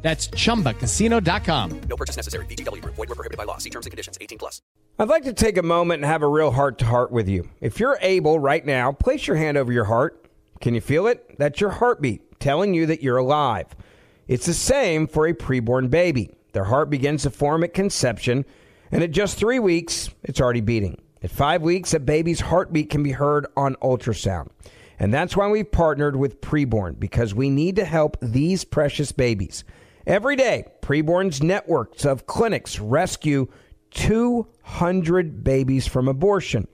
That's chumbacasino.com. No purchase necessary. VGW Group. Void were prohibited by law. See terms and conditions. 18 plus. I'd like to take a moment and have a real heart to heart with you. If you're able right now, place your hand over your heart. Can you feel it? That's your heartbeat telling you that you're alive. It's the same for a preborn baby. Their heart begins to form at conception, and at just three weeks, it's already beating. At five weeks, a baby's heartbeat can be heard on ultrasound. And that's why we've partnered with Preborn, because we need to help these precious babies. Every day, Preborn's networks of clinics rescue 200 babies from abortion.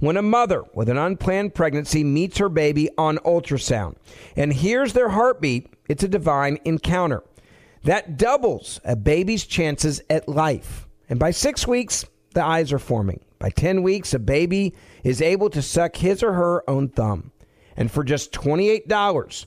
When a mother with an unplanned pregnancy meets her baby on ultrasound and hears their heartbeat, it's a divine encounter. That doubles a baby's chances at life. And by six weeks, the eyes are forming. By 10 weeks, a baby is able to suck his or her own thumb. And for just $28,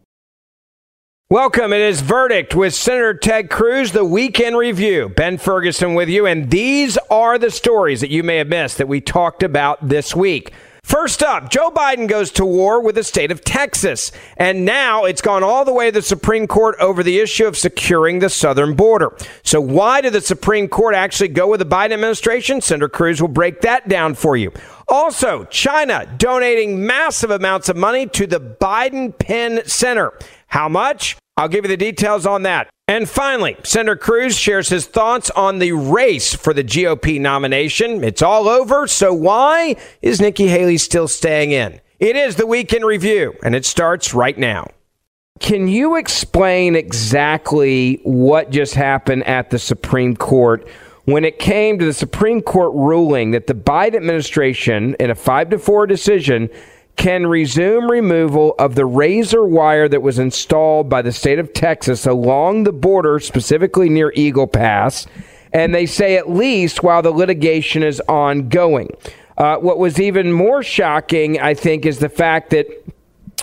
Welcome. It is Verdict with Senator Ted Cruz, the weekend review. Ben Ferguson with you, and these are the stories that you may have missed that we talked about this week. First up, Joe Biden goes to war with the state of Texas, and now it's gone all the way to the Supreme Court over the issue of securing the southern border. So, why did the Supreme Court actually go with the Biden administration? Senator Cruz will break that down for you. Also, China donating massive amounts of money to the Biden Penn Center. How much? I'll give you the details on that. And finally, Senator Cruz shares his thoughts on the race for the GOP nomination. It's all over, so why is Nikki Haley still staying in? It is the weekend review, and it starts right now. Can you explain exactly what just happened at the Supreme Court when it came to the Supreme Court ruling that the Biden administration, in a 5 to 4 decision, can resume removal of the razor wire that was installed by the state of Texas along the border, specifically near Eagle Pass. And they say at least while the litigation is ongoing. Uh, what was even more shocking, I think, is the fact that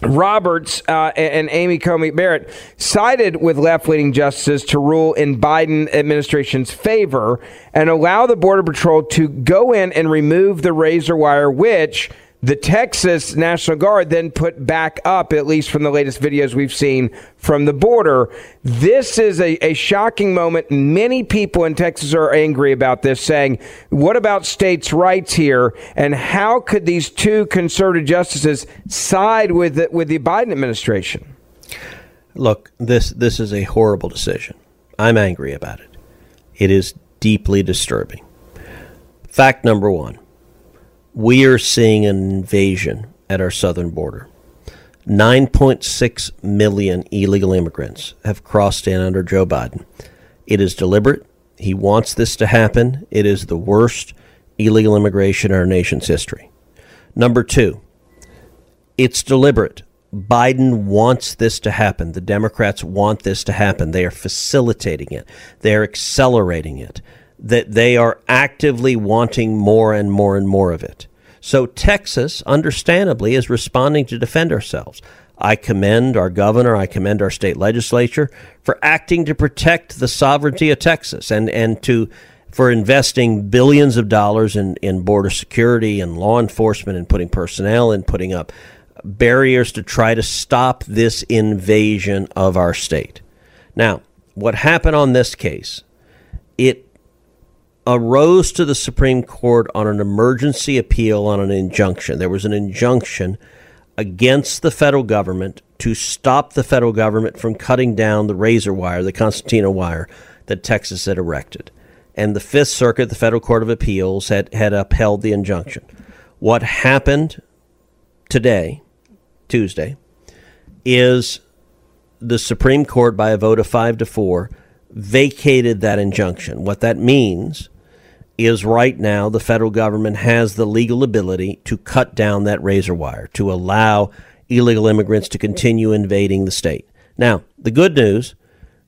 Roberts uh, and Amy Coney Barrett sided with left leaning justices to rule in Biden administration's favor and allow the Border Patrol to go in and remove the razor wire, which the Texas National Guard then put back up, at least from the latest videos we've seen from the border. This is a, a shocking moment. Many people in Texas are angry about this, saying, What about states' rights here? And how could these two conservative justices side with the, with the Biden administration? Look, this, this is a horrible decision. I'm angry about it. It is deeply disturbing. Fact number one we are seeing an invasion at our southern border. 9.6 million illegal immigrants have crossed in under Joe Biden. It is deliberate. He wants this to happen. It is the worst illegal immigration in our nation's history. Number two, it's deliberate. Biden wants this to happen. The Democrats want this to happen. They are facilitating it, they are accelerating it that they are actively wanting more and more and more of it. So Texas, understandably, is responding to defend ourselves. I commend our governor, I commend our state legislature for acting to protect the sovereignty of Texas and, and to for investing billions of dollars in, in border security and law enforcement and putting personnel and putting up barriers to try to stop this invasion of our state. Now, what happened on this case, it arose to the Supreme Court on an emergency appeal on an injunction. There was an injunction against the federal government to stop the federal government from cutting down the razor wire, the concertina wire that Texas had erected and the Fifth Circuit, the Federal Court of Appeals, had, had upheld the injunction. What happened today, Tuesday, is the Supreme Court, by a vote of five to four, vacated that injunction. What that means is right now the federal government has the legal ability to cut down that razor wire, to allow illegal immigrants to continue invading the state. Now, the good news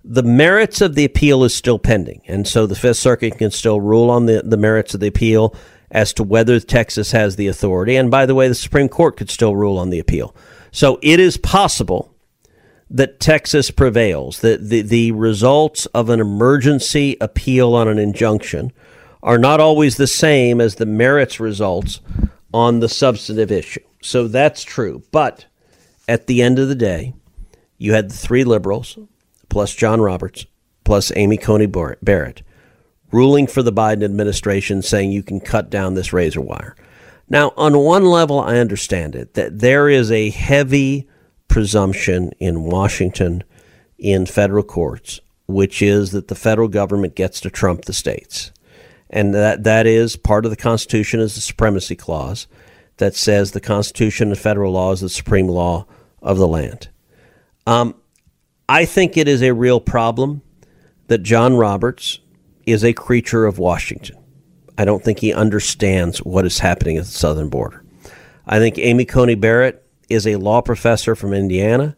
the merits of the appeal is still pending. And so the Fifth Circuit can still rule on the, the merits of the appeal as to whether Texas has the authority. And by the way, the Supreme Court could still rule on the appeal. So it is possible that Texas prevails, that the, the results of an emergency appeal on an injunction are not always the same as the merits results on the substantive issue. So that's true. But at the end of the day, you had the three liberals plus John Roberts, plus Amy Coney Barrett, ruling for the Biden administration saying you can cut down this razor wire. Now, on one level, I understand it that there is a heavy presumption in Washington in federal courts, which is that the federal government gets to trump the states. And that, that is part of the Constitution is the supremacy clause that says the Constitution and federal law is the supreme law of the land. Um, I think it is a real problem that John Roberts is a creature of Washington. I don't think he understands what is happening at the southern border. I think Amy Coney Barrett is a law professor from Indiana.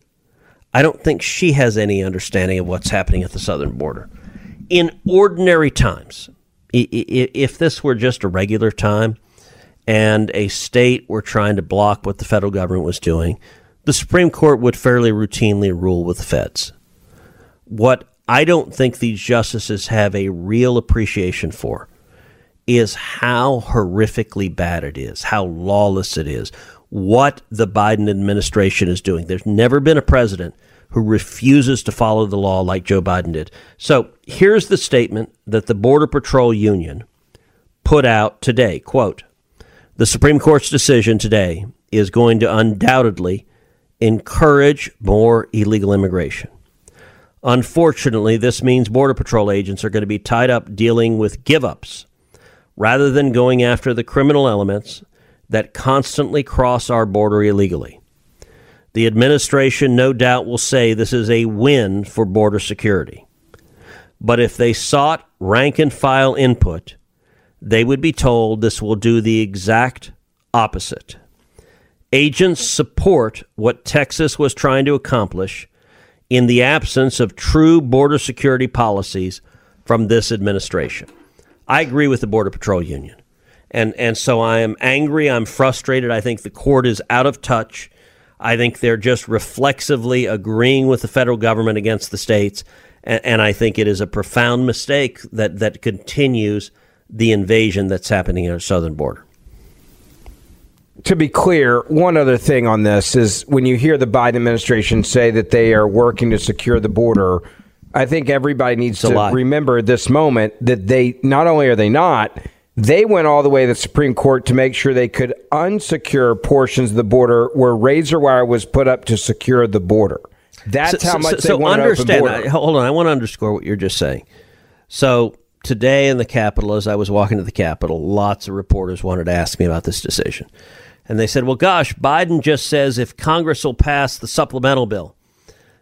I don't think she has any understanding of what's happening at the southern border. In ordinary times, if this were just a regular time and a state were trying to block what the federal government was doing, the Supreme Court would fairly routinely rule with the feds. What I don't think these justices have a real appreciation for is how horrifically bad it is, how lawless it is, what the Biden administration is doing. There's never been a president who refuses to follow the law like Joe Biden did. So here's the statement that the Border Patrol Union put out today quote the supreme court's decision today is going to undoubtedly encourage more illegal immigration. Unfortunately, this means Border Patrol agents are going to be tied up dealing with give ups rather than going after the criminal elements that constantly cross our border illegally. The administration no doubt will say this is a win for border security. But if they sought rank and file input, they would be told this will do the exact opposite. Agents support what Texas was trying to accomplish in the absence of true border security policies from this administration. I agree with the Border Patrol Union. And, and so I am angry. I'm frustrated. I think the court is out of touch. I think they're just reflexively agreeing with the federal government against the states. And, and I think it is a profound mistake that, that continues the invasion that's happening at our southern border to be clear, one other thing on this is when you hear the Biden administration say that they are working to secure the border, I think everybody needs to remember this moment that they not only are they not, they went all the way to the Supreme Court to make sure they could unsecure portions of the border where razor wire was put up to secure the border. That's so, how much so, they so want understand. I, hold on, I want to underscore what you're just saying. So today in the Capitol, as I was walking to the Capitol, lots of reporters wanted to ask me about this decision. And they said, well, gosh, Biden just says if Congress will pass the supplemental bill,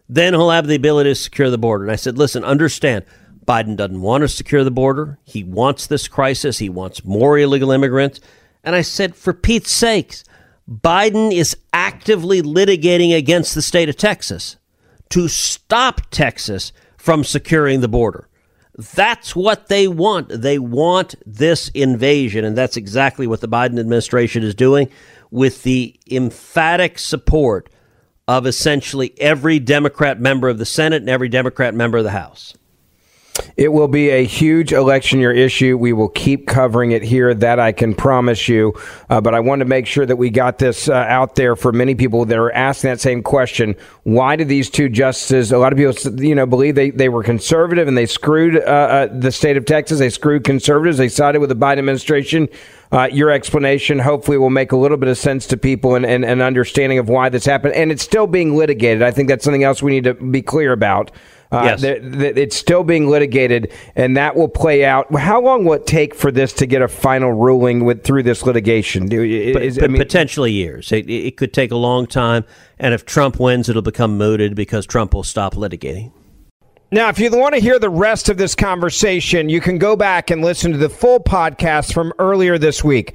then he'll have the ability to secure the border. And I said, listen, understand, Biden doesn't want to secure the border. He wants this crisis. He wants more illegal immigrants. And I said, for Pete's sakes, Biden is actively litigating against the state of Texas to stop Texas from securing the border. That's what they want. They want this invasion, and that's exactly what the Biden administration is doing with the emphatic support of essentially every Democrat member of the Senate and every Democrat member of the House. It will be a huge election year issue. We will keep covering it here. That I can promise you. Uh, but I want to make sure that we got this uh, out there for many people that are asking that same question. Why did these two justices? A lot of people, you know, believe they, they were conservative and they screwed uh, uh the state of Texas. They screwed conservatives. They sided with the Biden administration. Uh, your explanation hopefully will make a little bit of sense to people and, and, and understanding of why this happened. And it's still being litigated. I think that's something else we need to be clear about. Uh, yes. It's still being litigated, and that will play out. How long will it take for this to get a final ruling with through this litigation? Is, I mean, potentially years. It, it could take a long time, and if Trump wins, it'll become mooted because Trump will stop litigating. Now, if you want to hear the rest of this conversation, you can go back and listen to the full podcast from earlier this week.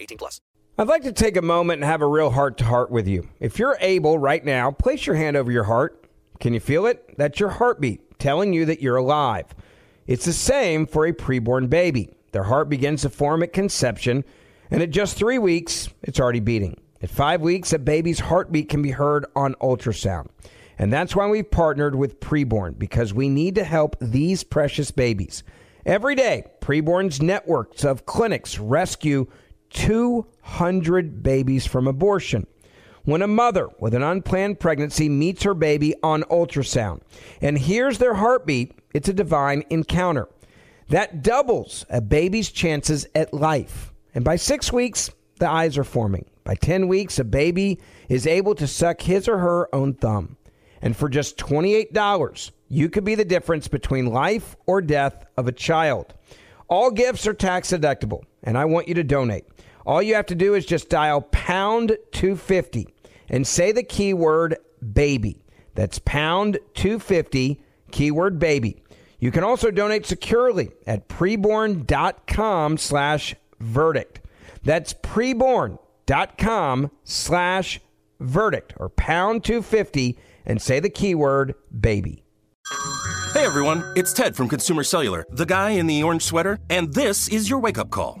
18 plus. I'd like to take a moment and have a real heart-to-heart with you. If you're able right now, place your hand over your heart. Can you feel it? That's your heartbeat telling you that you're alive. It's the same for a preborn baby. Their heart begins to form at conception, and at just three weeks, it's already beating. At five weeks, a baby's heartbeat can be heard on ultrasound. And that's why we've partnered with Preborn, because we need to help these precious babies. Every day, Preborn's networks of clinics rescue 200 babies from abortion. When a mother with an unplanned pregnancy meets her baby on ultrasound and hears their heartbeat, it's a divine encounter. That doubles a baby's chances at life. And by six weeks, the eyes are forming. By 10 weeks, a baby is able to suck his or her own thumb. And for just $28, you could be the difference between life or death of a child. All gifts are tax deductible, and I want you to donate. All you have to do is just dial pound 250 and say the keyword baby. That's pound 250, keyword baby. You can also donate securely at preborn.com slash verdict. That's preborn.com slash verdict or pound 250 and say the keyword baby. Hey everyone, it's Ted from Consumer Cellular, the guy in the orange sweater, and this is your wake up call.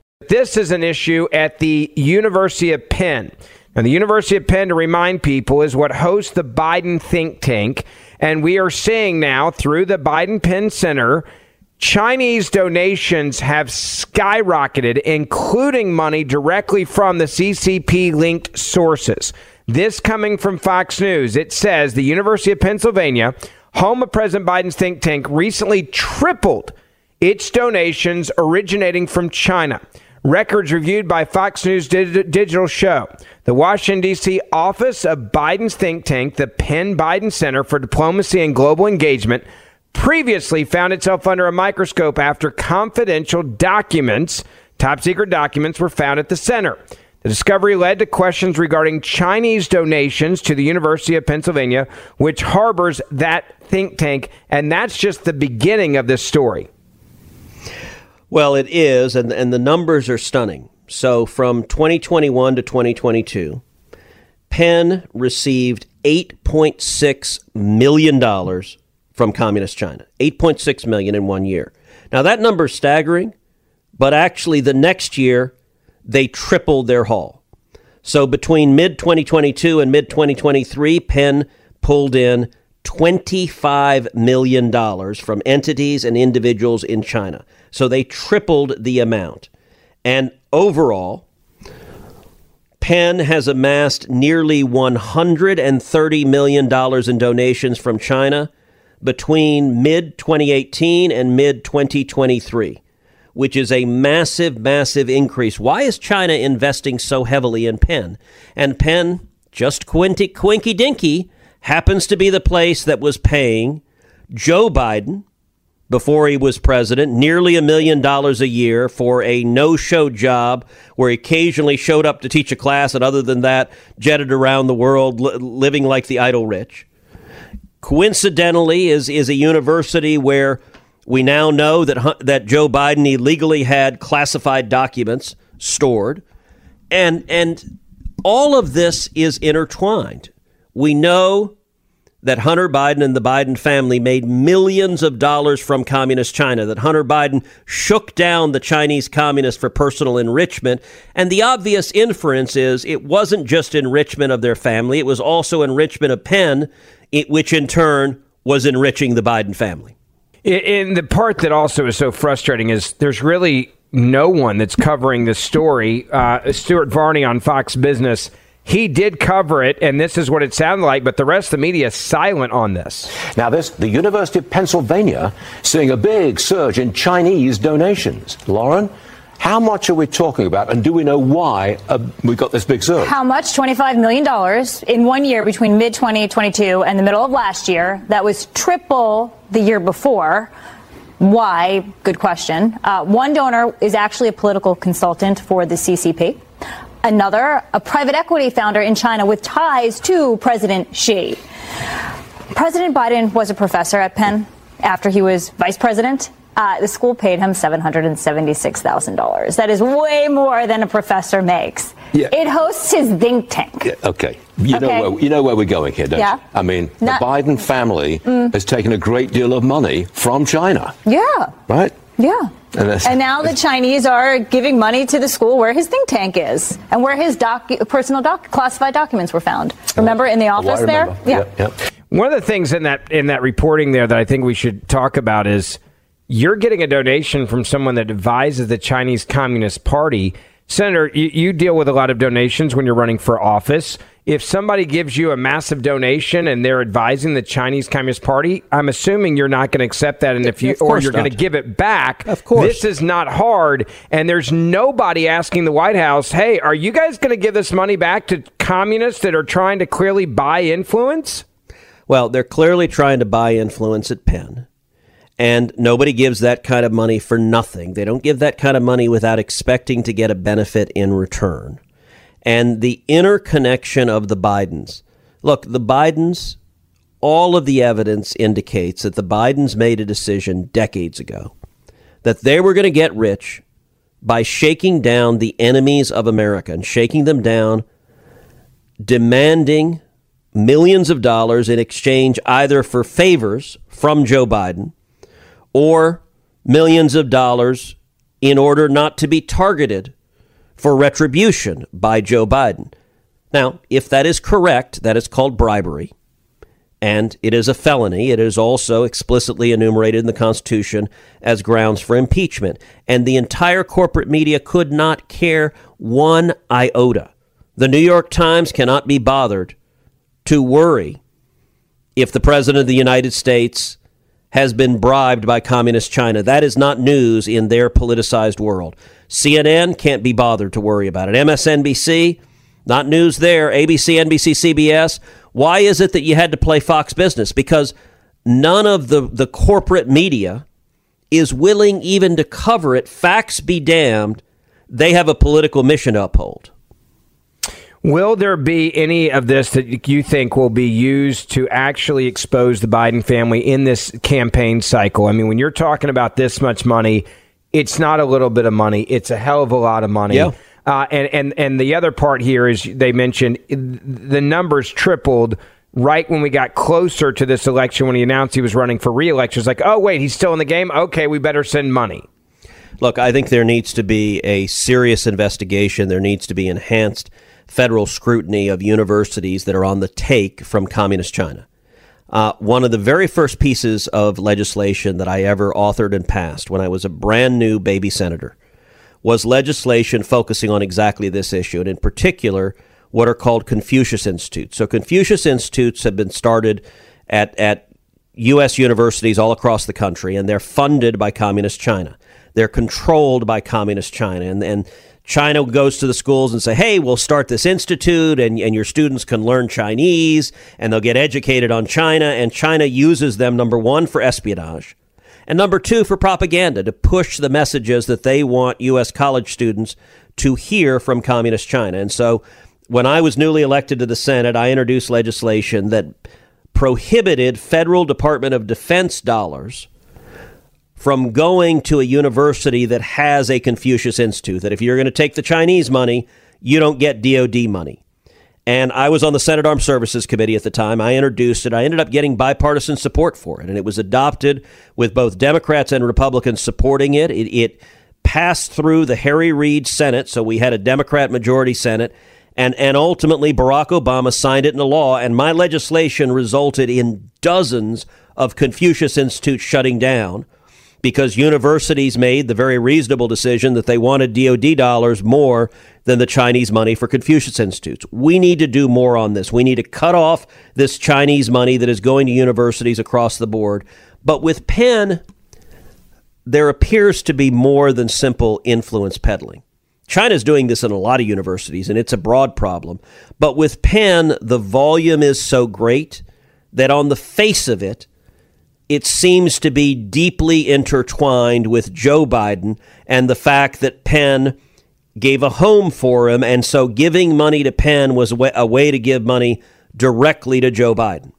This is an issue at the University of Penn. And the University of Penn, to remind people, is what hosts the Biden think tank. And we are seeing now through the Biden Penn Center, Chinese donations have skyrocketed, including money directly from the CCP linked sources. This coming from Fox News. It says the University of Pennsylvania, home of President Biden's think tank, recently tripled its donations originating from China. Records reviewed by Fox News Digital show the Washington, D.C. office of Biden's think tank, the Penn Biden Center for Diplomacy and Global Engagement, previously found itself under a microscope after confidential documents, top secret documents, were found at the center. The discovery led to questions regarding Chinese donations to the University of Pennsylvania, which harbors that think tank. And that's just the beginning of this story. Well, it is, and, and the numbers are stunning. So from 2021 to 2022, Penn received $8.6 million from Communist China. 8.6 million in one year. Now that number is staggering, but actually the next year they tripled their haul. So between mid 2022 and mid 2023, Penn pulled in $25 million from entities and individuals in China. So they tripled the amount. And overall, Penn has amassed nearly $130 million in donations from China, between mid 2018 and mid 2023, which is a massive, massive increase. Why is China investing so heavily in Penn? And Penn, just quinky, quinky dinky, happens to be the place that was paying Joe Biden before he was president, nearly a million dollars a year for a no show job where he occasionally showed up to teach a class and, other than that, jetted around the world li- living like the idle rich. Coincidentally, is, is a university where we now know that, that Joe Biden illegally had classified documents stored. And, and all of this is intertwined. We know that Hunter Biden and the Biden family made millions of dollars from communist China, that Hunter Biden shook down the Chinese communists for personal enrichment. And the obvious inference is it wasn't just enrichment of their family, it was also enrichment of Penn, which in turn was enriching the Biden family. And the part that also is so frustrating is there's really no one that's covering the story. Uh, Stuart Varney on Fox Business he did cover it, and this is what it sounded like, but the rest of the media is silent on this. Now, this the University of Pennsylvania seeing a big surge in Chinese donations. Lauren, how much are we talking about, and do we know why uh, we got this big surge? How much? $25 million in one year between mid 2022 and the middle of last year. That was triple the year before. Why? Good question. Uh, one donor is actually a political consultant for the CCP. Another, a private equity founder in China with ties to President Xi. President Biden was a professor at Penn after he was vice president. Uh, the school paid him $776,000. That is way more than a professor makes. Yeah. It hosts his think tank. Yeah, okay. You, okay. Know where, you know where we're going here, don't yeah. you? I mean, Not, the Biden family mm. has taken a great deal of money from China. Yeah. Right? Yeah. And, and, now the Chinese are giving money to the school where his think tank is and where his doc, personal doc, classified documents were found. Remember in the office there? Yeah. yeah. One of the things in that in that reporting there that I think we should talk about is you're getting a donation from someone that advises the Chinese Communist Party. Senator, you, you deal with a lot of donations when you're running for office if somebody gives you a massive donation and they're advising the Chinese Communist Party, I'm assuming you're not going to accept that, and if you or you're going to give it back. Of course, this is not hard, and there's nobody asking the White House, "Hey, are you guys going to give this money back to communists that are trying to clearly buy influence?" Well, they're clearly trying to buy influence at Penn. And nobody gives that kind of money for nothing. They don't give that kind of money without expecting to get a benefit in return and the interconnection of the Bidens. Look, the Bidens, all of the evidence indicates that the Bidens made a decision decades ago that they were going to get rich by shaking down the enemies of America and shaking them down, demanding millions of dollars in exchange either for favors from Joe Biden or millions of dollars in order not to be targeted for retribution by Joe Biden. Now, if that is correct, that is called bribery, and it is a felony. It is also explicitly enumerated in the Constitution as grounds for impeachment. And the entire corporate media could not care one iota. The New York Times cannot be bothered to worry if the President of the United States has been bribed by Communist China. That is not news in their politicized world. CNN can't be bothered to worry about it. MSNBC, not news there. ABC, NBC, CBS. Why is it that you had to play Fox Business? Because none of the, the corporate media is willing even to cover it. Facts be damned. They have a political mission to uphold. Will there be any of this that you think will be used to actually expose the Biden family in this campaign cycle? I mean, when you're talking about this much money, it's not a little bit of money; it's a hell of a lot of money. Yeah. Uh, and and and the other part here is they mentioned the numbers tripled right when we got closer to this election when he announced he was running for reelection. It's like, oh wait, he's still in the game. Okay, we better send money. Look, I think there needs to be a serious investigation. There needs to be enhanced federal scrutiny of universities that are on the take from communist China. Uh, one of the very first pieces of legislation that I ever authored and passed when I was a brand new baby senator was legislation focusing on exactly this issue, and in particular, what are called Confucius Institutes. So, Confucius Institutes have been started at, at U.S. universities all across the country, and they're funded by Communist China. They're controlled by Communist China. And, and China goes to the schools and say, hey, we'll start this institute and, and your students can learn Chinese and they'll get educated on China. And China uses them, number one, for espionage. And number two, for propaganda, to push the messages that they want U.S. college students to hear from Communist China. And so when I was newly elected to the Senate, I introduced legislation that prohibited federal Department of Defense dollars from going to a university that has a Confucius Institute. That if you're going to take the Chinese money, you don't get DoD money. And I was on the Senate Armed Services Committee at the time. I introduced it. I ended up getting bipartisan support for it, and it was adopted with both Democrats and Republicans supporting it. It, it passed through the Harry Reid Senate, so we had a Democrat majority Senate, and, and ultimately Barack Obama signed it into law, and my legislation resulted in dozens of Confucius Institutes shutting down because universities made the very reasonable decision that they wanted DoD dollars more than the Chinese money for Confucius Institutes. We need to do more on this. We need to cut off this Chinese money that is going to universities across the board. But with Penn, there appears to be more than simple influence peddling. China's doing this in a lot of universities, and it's a broad problem. But with Penn, the volume is so great that on the face of it, it seems to be deeply intertwined with Joe Biden and the fact that Penn gave a home for him. And so giving money to Penn was a way to give money directly to Joe Biden.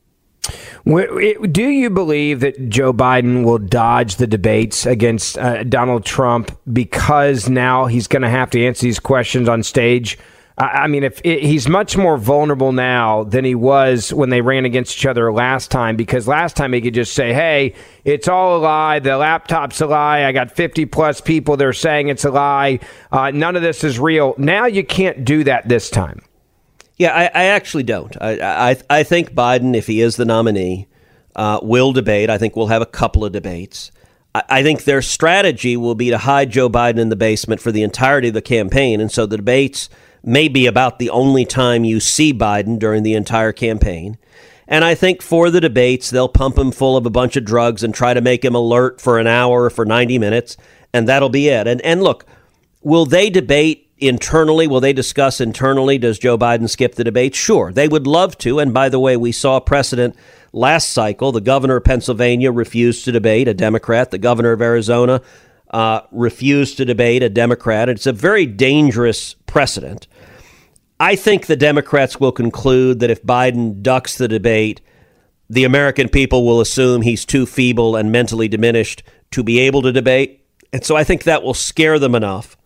Do you believe that Joe Biden will dodge the debates against uh, Donald Trump because now he's going to have to answer these questions on stage? I mean, if it, he's much more vulnerable now than he was when they ran against each other last time, because last time he could just say, "Hey, it's all a lie. The laptop's a lie. I got 50 plus people. They're saying it's a lie. Uh, none of this is real." Now you can't do that this time. Yeah, I, I actually don't. I, I, I think Biden, if he is the nominee, uh, will debate. I think we'll have a couple of debates. I, I think their strategy will be to hide Joe Biden in the basement for the entirety of the campaign, and so the debates may be about the only time you see Biden during the entire campaign. And I think for the debates, they'll pump him full of a bunch of drugs and try to make him alert for an hour or for 90 minutes, and that'll be it. And, and look, will they debate internally? Will they discuss internally? Does Joe Biden skip the debate? Sure, they would love to. And by the way, we saw precedent last cycle. The governor of Pennsylvania refused to debate, a Democrat. The governor of Arizona uh, refused to debate, a Democrat. It's a very dangerous precedent. I think the Democrats will conclude that if Biden ducks the debate, the American people will assume he's too feeble and mentally diminished to be able to debate. And so I think that will scare them enough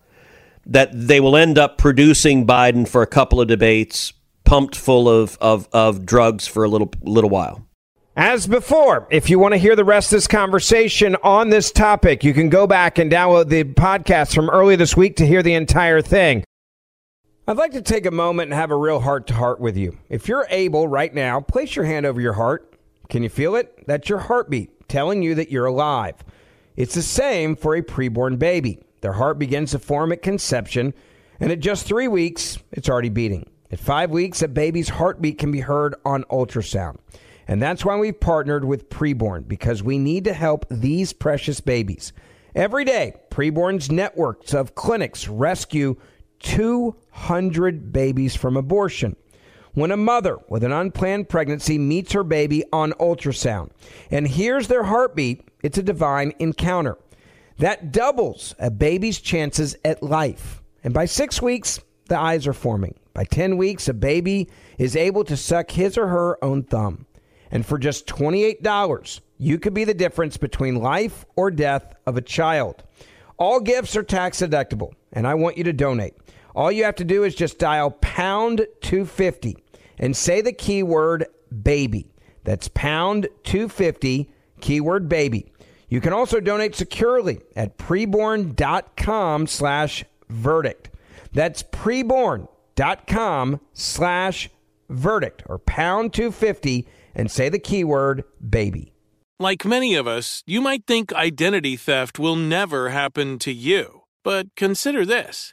that they will end up producing Biden for a couple of debates, pumped full of, of, of drugs for a little little while. As before, if you want to hear the rest of this conversation on this topic, you can go back and download the podcast from early this week to hear the entire thing. I'd like to take a moment and have a real heart to heart with you. If you're able right now, place your hand over your heart. Can you feel it? That's your heartbeat telling you that you're alive. It's the same for a preborn baby. Their heart begins to form at conception, and at just three weeks, it's already beating. At five weeks, a baby's heartbeat can be heard on ultrasound. And that's why we've partnered with Preborn, because we need to help these precious babies. Every day, Preborn's networks of clinics rescue 200 babies from abortion. When a mother with an unplanned pregnancy meets her baby on ultrasound and hears their heartbeat, it's a divine encounter. That doubles a baby's chances at life. And by six weeks, the eyes are forming. By 10 weeks, a baby is able to suck his or her own thumb. And for just $28, you could be the difference between life or death of a child. All gifts are tax deductible, and I want you to donate. All you have to do is just dial pound 250 and say the keyword baby. That's pound 250, keyword baby. You can also donate securely at preborn.com slash verdict. That's preborn.com slash verdict or pound 250 and say the keyword baby. Like many of us, you might think identity theft will never happen to you. But consider this.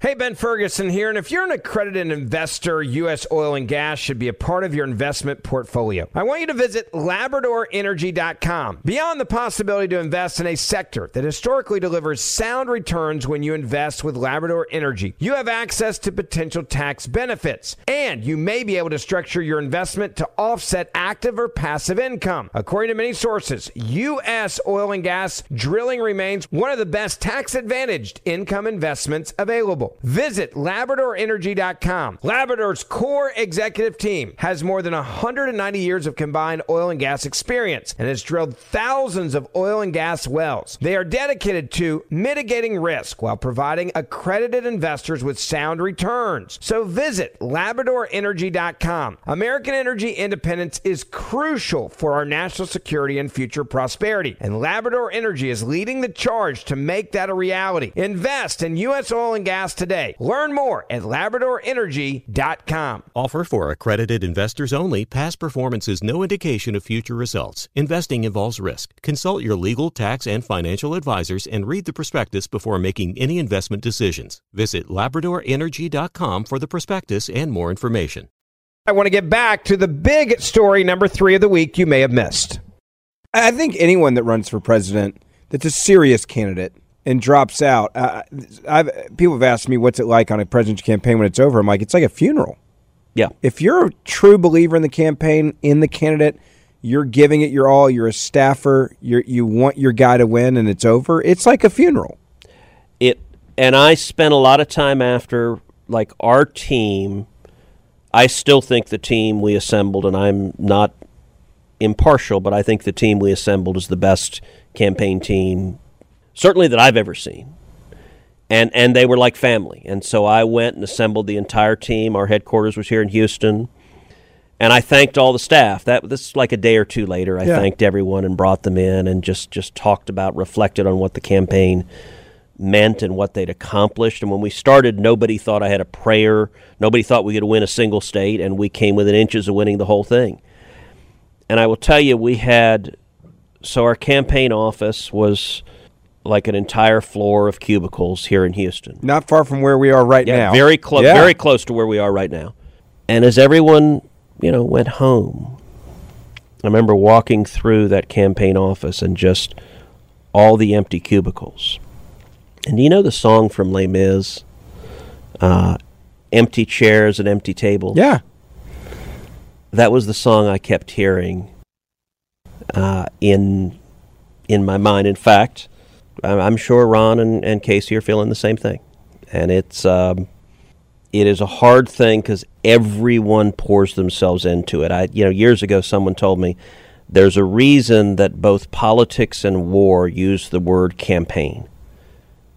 Hey, Ben Ferguson here. And if you're an accredited investor, U.S. oil and gas should be a part of your investment portfolio. I want you to visit LabradorEnergy.com. Beyond the possibility to invest in a sector that historically delivers sound returns when you invest with Labrador Energy, you have access to potential tax benefits. And you may be able to structure your investment to offset active or passive income. According to many sources, U.S. oil and gas drilling remains one of the best tax advantaged income investments available. Visit LabradorEnergy.com. Labrador's core executive team has more than 190 years of combined oil and gas experience and has drilled thousands of oil and gas wells. They are dedicated to mitigating risk while providing accredited investors with sound returns. So visit LabradorEnergy.com. American energy independence is crucial for our national security and future prosperity, and Labrador Energy is leading the charge to make that a reality. Invest in U.S. oil and gas today. Learn more at LabradorEnergy.com. Offer for accredited investors only. Past performance is no indication of future results. Investing involves risk. Consult your legal, tax, and financial advisors and read the prospectus before making any investment decisions. Visit LabradorEnergy.com for the prospectus and more information. I want to get back to the big story number three of the week you may have missed. I think anyone that runs for president that's a serious candidate and drops out. Uh, I've people have asked me what's it like on a presidential campaign when it's over. I'm like, it's like a funeral. Yeah. If you're a true believer in the campaign, in the candidate, you're giving it your all. You're a staffer. You you want your guy to win, and it's over. It's like a funeral. It and I spent a lot of time after like our team. I still think the team we assembled, and I'm not impartial, but I think the team we assembled is the best campaign team certainly that I've ever seen. And and they were like family. And so I went and assembled the entire team. Our headquarters was here in Houston. And I thanked all the staff. That this is like a day or two later. I Yeah. thanked everyone and brought them in and just just talked about, reflected on what the campaign meant and what they'd accomplished. And when we started, nobody thought I had a prayer. Nobody thought we could win a single state, and we came within inches of winning the whole thing. And I will tell you, we had so our campaign office was like an entire floor of cubicles here in Houston. Not far from where we are right Yeah, now. very close, Yeah. very close to where we are right now. And as everyone, you know, went home, I remember walking through that campaign office and just all the empty cubicles. And do you know the song from Les Mis? Uh, empty chairs and empty tables. Yeah. That was the song I kept hearing uh, in in my mind. In fact, I'm sure Ron and, and Casey are feeling the same thing, and it's um, it is a hard thing because everyone pours themselves into it. I you know years ago someone told me there's a reason that both politics and war use the word campaign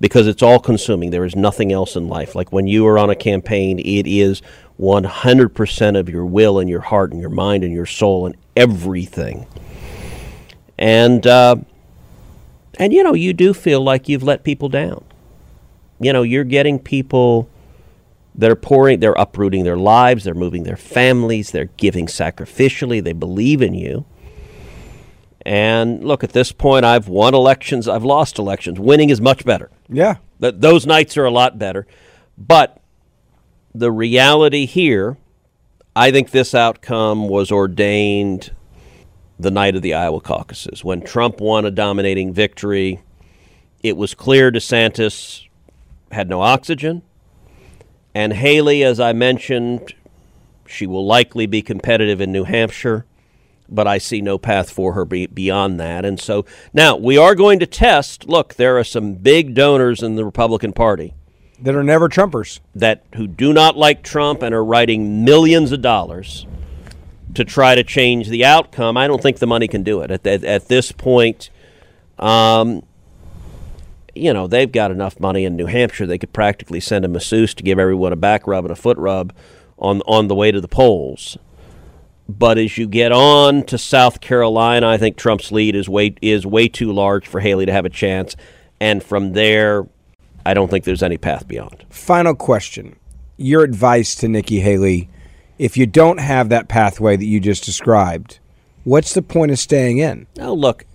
because it's all consuming. There is nothing else in life. Like when you are on a campaign, it is 100% of your will and your heart and your mind and your soul and everything. And uh, and you know, you do feel like you've let people down. You know, you're getting people that are pouring, they're uprooting their lives, they're moving their families, they're giving sacrificially, they believe in you. And look, at this point, I've won elections, I've lost elections. Winning is much better. Yeah. Th- those nights are a lot better. But the reality here, I think this outcome was ordained the night of the Iowa caucuses. When Trump won a dominating victory, it was clear DeSantis had no oxygen. And Haley, as I mentioned, she will likely be competitive in New Hampshire, but I see no path for her beyond that. And so now we are going to test. Look, there are some big donors in the Republican Party that are never Trumpers that who do not like Trump and are writing millions of dollars to try to change the outcome. I don't think the money can do it at at, at this point. Um, you know, they've got enough money in New Hampshire. They could practically send a masseuse to give everyone a back rub and a foot rub on on the way to the polls. But as you get on to South Carolina, I think Trump's lead is way is way too large for Haley to have a chance. And from there, I don't think there's any path beyond. Final question: Your advice to Nikki Haley, if you don't have that pathway that you just described, what's the point of staying in? Oh, look,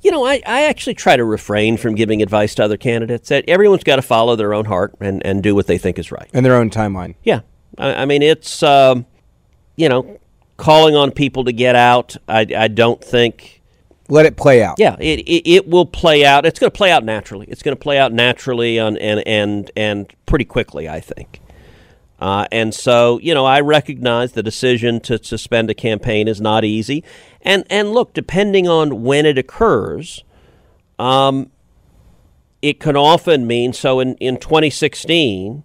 you know, I, I actually try to refrain from giving advice to other candidates. That Everyone's got to follow their own heart and, and do what they think is right. And their own timeline. Yeah. I, I mean, it's, um, you know, calling on people to get out. I, I don't think. Let it play out. Yeah, it, it, it will play out. It's going to play out naturally. It's going to play out naturally on, and, and, and pretty quickly, I think. Uh, and so, you know, I recognize the decision to suspend a campaign is not easy. And and look, depending on when it occurs, um, it can often mean so. In in 2016,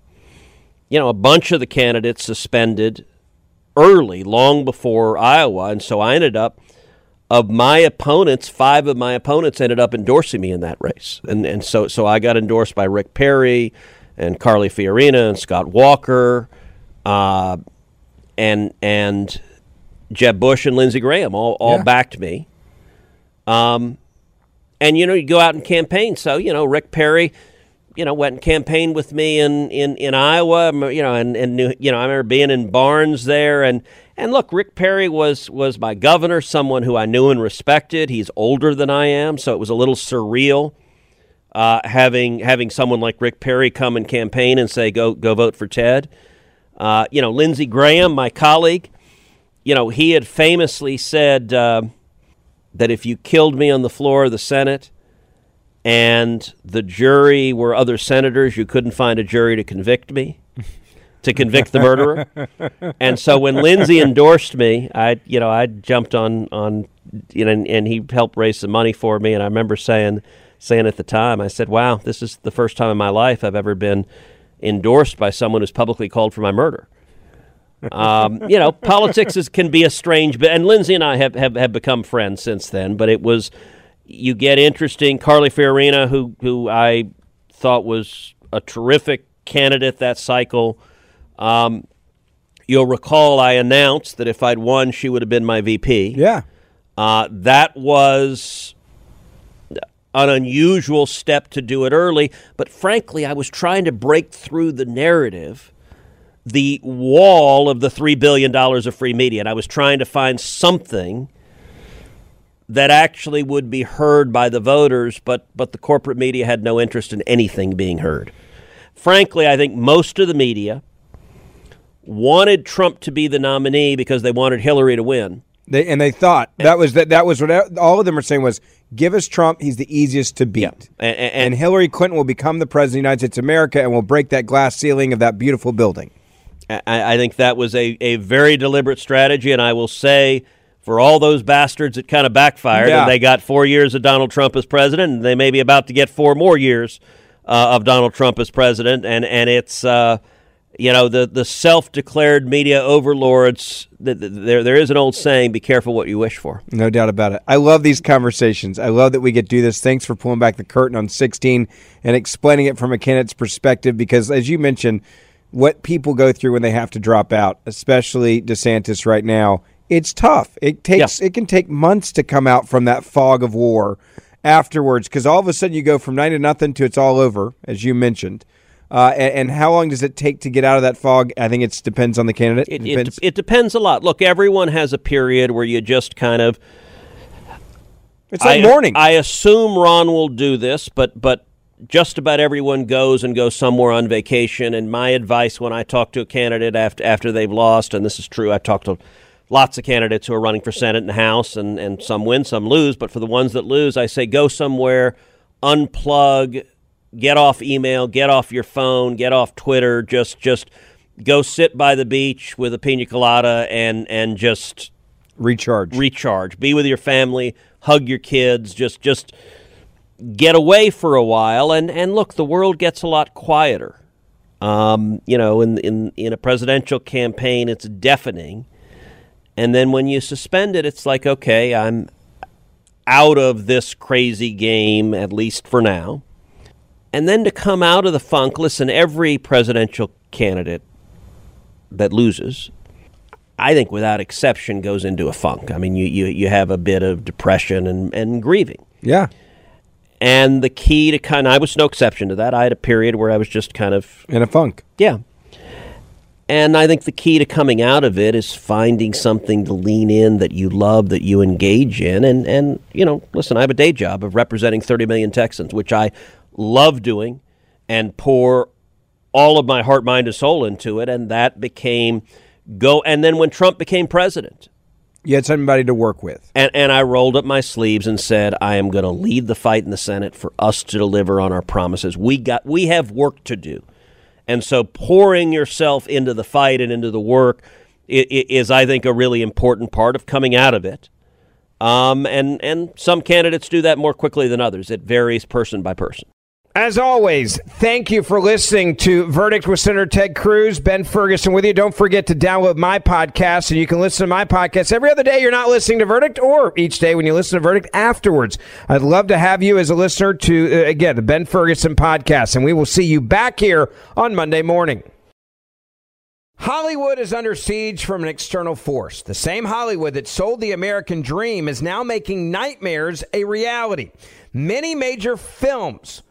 you know, a bunch of the candidates suspended early, long before Iowa, and so I ended up. Of my opponents, five of my opponents ended up endorsing me in that race, and and so so I got endorsed by Rick Perry, and Carly Fiorina and Scott Walker, uh, and and Jeb Bush and Lindsey Graham all, all yeah. backed me. Um, and you know, you go out and campaign. So you know, Rick Perry, you know, went and campaigned with me in in, in Iowa. You know, and and New, you know, I remember being in Barnes there, and and look, Rick Perry was was my governor, someone who I knew and respected. He's older than I am, so it was a little surreal. Uh, having having someone like Rick Perry come and campaign and say go go vote for Ted, uh, you know Lindsey Graham, my colleague, you know, he had famously said uh, that if you killed me on the floor of the Senate and the jury were other senators, you couldn't find a jury to convict me, to convict the murderer. and so when Lindsey endorsed me, I, you know, I jumped on on, you know, and, and he helped raise some money for me. And I remember saying, saying at the time, I said, "Wow, this is the first time in my life I've ever been endorsed by someone who's publicly called for my murder." um, you know, politics is, can be a strange bit. And Lindsey and I have, have, have become friends since then, but it was, you get interesting. Carly Fiorina, who, who I thought was a terrific candidate that cycle. Um, you'll recall I announced that if I'd won, she would have been my VP. Yeah. Uh, that was an unusual step to do it early, but frankly, I was trying to break through the narrative the wall of the $3 billion of free media. And I was trying to find something that actually would be heard by the voters, but, but the corporate media had no interest in anything being heard. Frankly, I think most of the media wanted Trump to be the nominee because they wanted Hillary to win. They, and they thought that was that, that was what all of them were saying was give us Trump. He's the easiest to beat. Yeah. And, and, and, Hillary Clinton will become the president of the United States of America and will break that glass ceiling of that beautiful building. I, I think that was a, a very deliberate strategy, and I will say for all those bastards it kind of backfired yeah. and they got four years of Donald Trump as president and they may be about to get four more years uh, of Donald Trump as president and and it's uh, you know the the self-declared media overlords the, the, there there is an old saying be careful what you wish for no doubt about it I love these conversations I love that we get to do this thanks for pulling back the curtain on 16 and explaining it from a candidate's perspective because as you mentioned what people go through when they have to drop out, especially DeSantis right now. It's tough. It takes yeah. it can take months to come out from that fog of war afterwards because all of a sudden you go from nine to nothing to it's all over, as you mentioned. Uh, and, and, how long does it take to get out of that fog? I think it depends on the candidate. It, it, depends. It, it depends a lot. Look, everyone has a period where you just kind of. It's like I, mourning. I assume Ron will do this, but but just about everyone goes and goes somewhere on vacation. And my advice when I talk to a candidate after after they've lost, and this is true, I talk to lots of candidates who are running for Senate and House, and, and some win, some lose. But for the ones that lose, I say go somewhere, unplug, get off email, get off your phone, get off Twitter, just just go sit by the beach with a pina colada and and just recharge. Recharge. Be with your family, hug your kids, just just get away for a while and and look, the world gets a lot quieter. Um, you know, in in in a presidential campaign it's deafening. And then when you suspend it, it's like, okay, I'm out of this crazy game, at least for now. And then to come out of the funk, listen, every presidential candidate that loses, I think without exception, goes into a funk. I mean, you, you, you have a bit of depression and, and grieving. Yeah. And the key to kind of, I was no exception to that. I had a period where I was just kind of in a funk. Yeah. And I think the key to coming out of it is finding something to lean in that you love, that you engage in. And, and you know, listen, I have a day job of representing 30 million Texans, which I love doing and pour all of my heart, mind, and soul into it. And that became go. And then when Trump became president, you had somebody to work with. And, and I rolled up my sleeves and said, I am going to lead the fight in the Senate for us to deliver on our promises. We got, we have work to do. And so pouring yourself into the fight and into the work is, I think, a really important part of coming out of it. Um, and, and some candidates do that more quickly than others. It varies person by person. As always, thank you for listening to Verdict with Senator Ted Cruz, Ben Ferguson with you. Don't forget to download my podcast, and you can listen to my podcast every other day you're not listening to Verdict, or each day when you listen to Verdict afterwards. I'd love to have you as a listener to, uh, again, the Ben Ferguson podcast, and we will see you back here on Monday morning. Hollywood is under siege from an external force. The same Hollywood that sold the American dream is now making nightmares a reality. Many major films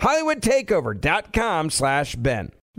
hollywoodtakeover.com slash Ben.